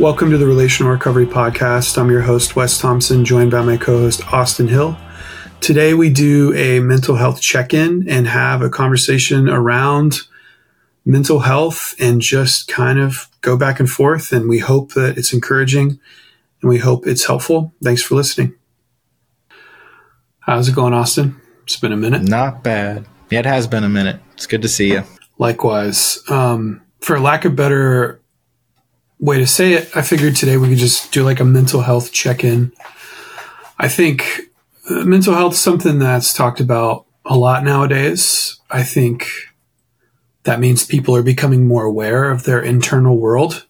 Welcome to the Relational Recovery Podcast. I'm your host, Wes Thompson, joined by my co host, Austin Hill. Today, we do a mental health check in and have a conversation around mental health and just kind of go back and forth. And we hope that it's encouraging and we hope it's helpful. Thanks for listening. How's it going, Austin? It's been a minute. Not bad. Yeah, it has been a minute. It's good to see you. Likewise. Um, for lack of better way to say it, I figured today we could just do like a mental health check in. I think uh, mental health is something that's talked about a lot nowadays. I think that means people are becoming more aware of their internal world.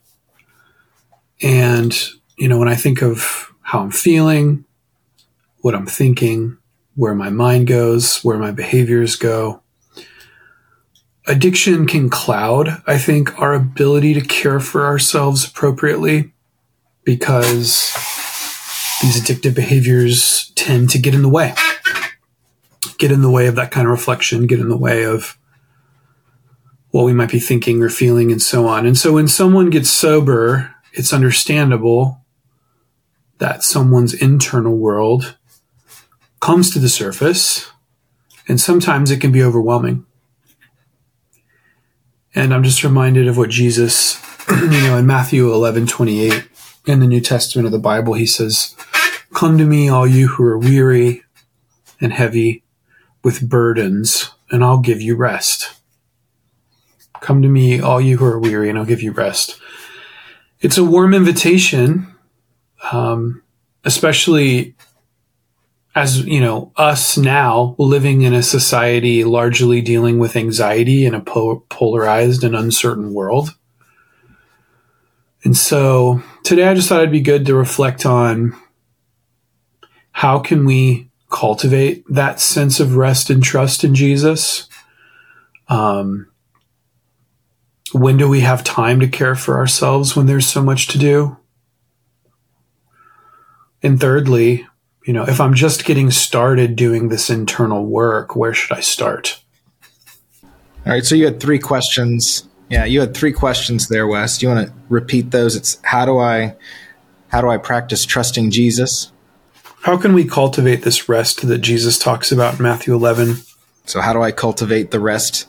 And, you know, when I think of how I'm feeling, what I'm thinking, where my mind goes, where my behaviors go, addiction can cloud, I think, our ability to care for ourselves appropriately because these addictive behaviors tend to get in the way, get in the way of that kind of reflection, get in the way of what we might be thinking or feeling, and so on. And so when someone gets sober, it's understandable that someone's internal world comes to the surface, and sometimes it can be overwhelming. And I'm just reminded of what Jesus, you know, in Matthew 11, 28, in the New Testament of the Bible, he says, Come to me, all you who are weary and heavy with burdens, and I'll give you rest. Come to me, all you who are weary, and I'll give you rest. It's a warm invitation, um, especially as you know us now living in a society largely dealing with anxiety in a po- polarized and uncertain world. And so today i just thought it'd be good to reflect on how can we cultivate that sense of rest and trust in jesus? Um, when do we have time to care for ourselves when there's so much to do? And thirdly you know, if I'm just getting started doing this internal work, where should I start? All right. So you had three questions. Yeah, you had three questions there, Wes. Do you want to repeat those? It's how do I how do I practice trusting Jesus? How can we cultivate this rest that Jesus talks about in Matthew 11? So how do I cultivate the rest?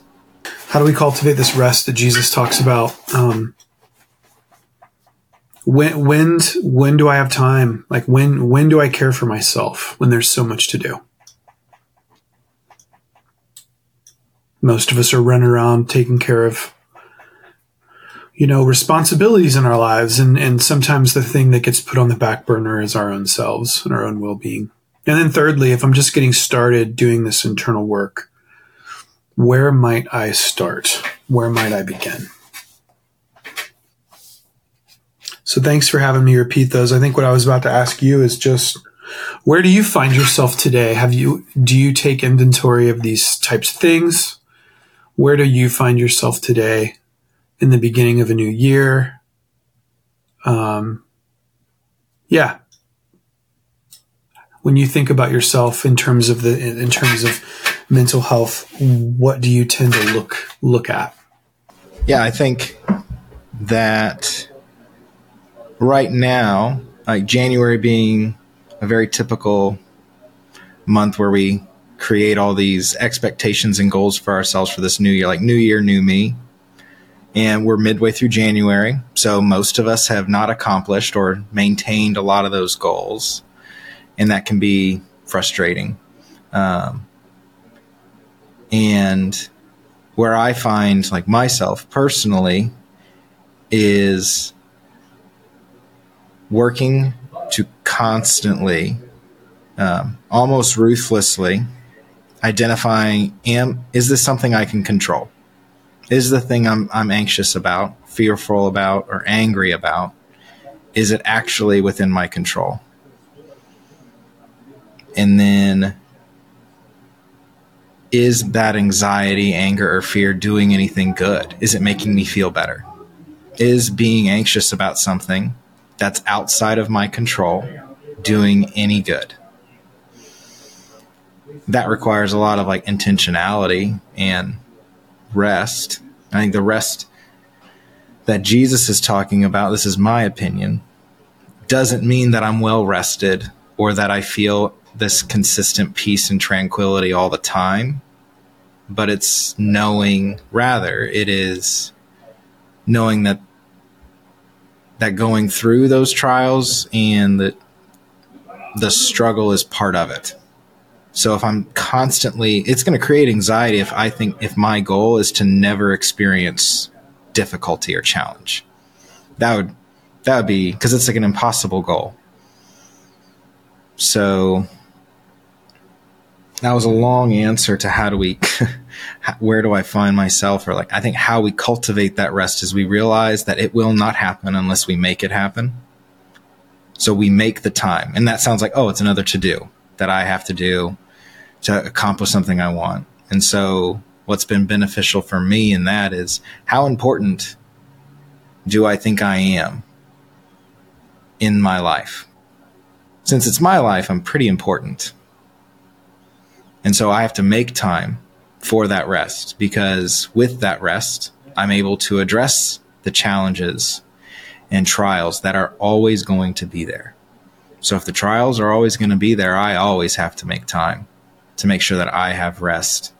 How do we cultivate this rest that Jesus talks about? Um, when when when do I have time? Like when when do I care for myself when there's so much to do? Most of us are running around taking care of you know responsibilities in our lives and and sometimes the thing that gets put on the back burner is our own selves and our own well-being. And then thirdly, if I'm just getting started doing this internal work, where might I start? Where might I begin? So thanks for having me repeat those. I think what I was about to ask you is just where do you find yourself today? Have you do you take inventory of these types of things? Where do you find yourself today in the beginning of a new year? Um, yeah. When you think about yourself in terms of the in terms of mental health, what do you tend to look look at? Yeah, I think that right now, like January being a very typical month where we create all these expectations and goals for ourselves for this new year, like new year, new me. And we're midway through January. So most of us have not accomplished or maintained a lot of those goals. And that can be frustrating. Um, and where I find like myself personally is working to constantly, um, almost ruthlessly, identifying am is this something I can control? Is the thing I'm I'm anxious about, fearful about, or angry about, is it actually within my control? And then is that anxiety, anger, or fear doing anything good? Is it making me feel better? Is being anxious about something that's outside of my control doing any good. That requires a lot of like intentionality and rest. I think the rest that Jesus is talking about, this is my opinion, doesn't mean that I'm well rested or that I feel this consistent peace and tranquility all the time. But it's knowing, rather, it is knowing that that going through those trials and that the struggle is part of it. So if I'm constantly, it's going to create anxiety if I think if my goal is to never experience difficulty or challenge. That would that would be because it's like an impossible goal. So that was a long answer to how do we where do I find myself or like I think how we cultivate that rest is we realize that it will not happen unless we make it happen. So we make the time. And that sounds like, oh, it's another to do that I have to do to accomplish something I want. And so what's been beneficial for me in that is how important do I think I am in my life? Since it's my life, I'm pretty important. And so I have to make time for that rest because with that rest, I'm able to address the challenges and trials that are always going to be there. So if the trials are always going to be there, I always have to make time to make sure that I have rest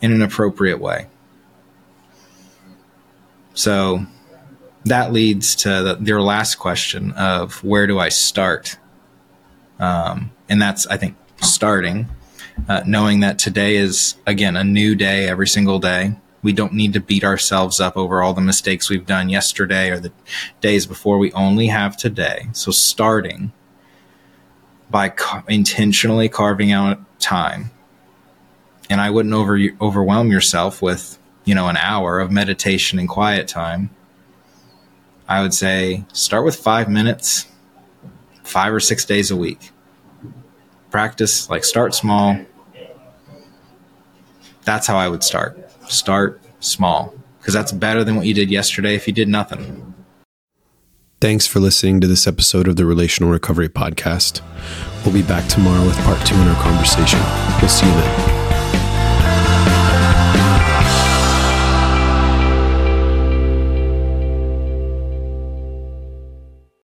in an appropriate way. So that leads to the, your last question of where do I start? Um, and that's, I think, starting, uh, knowing that today is, again, a new day every single day. We don't need to beat ourselves up over all the mistakes we've done yesterday or the days before. We only have today. So starting by ca- intentionally carving out time. And I wouldn't over overwhelm yourself with, you know, an hour of meditation and quiet time. I would say start with 5 minutes 5 or 6 days a week. Practice like start small. That's how I would start. Start small because that's better than what you did yesterday if you did nothing. Thanks for listening to this episode of the Relational Recovery Podcast. We'll be back tomorrow with part two in our conversation. We'll see you then.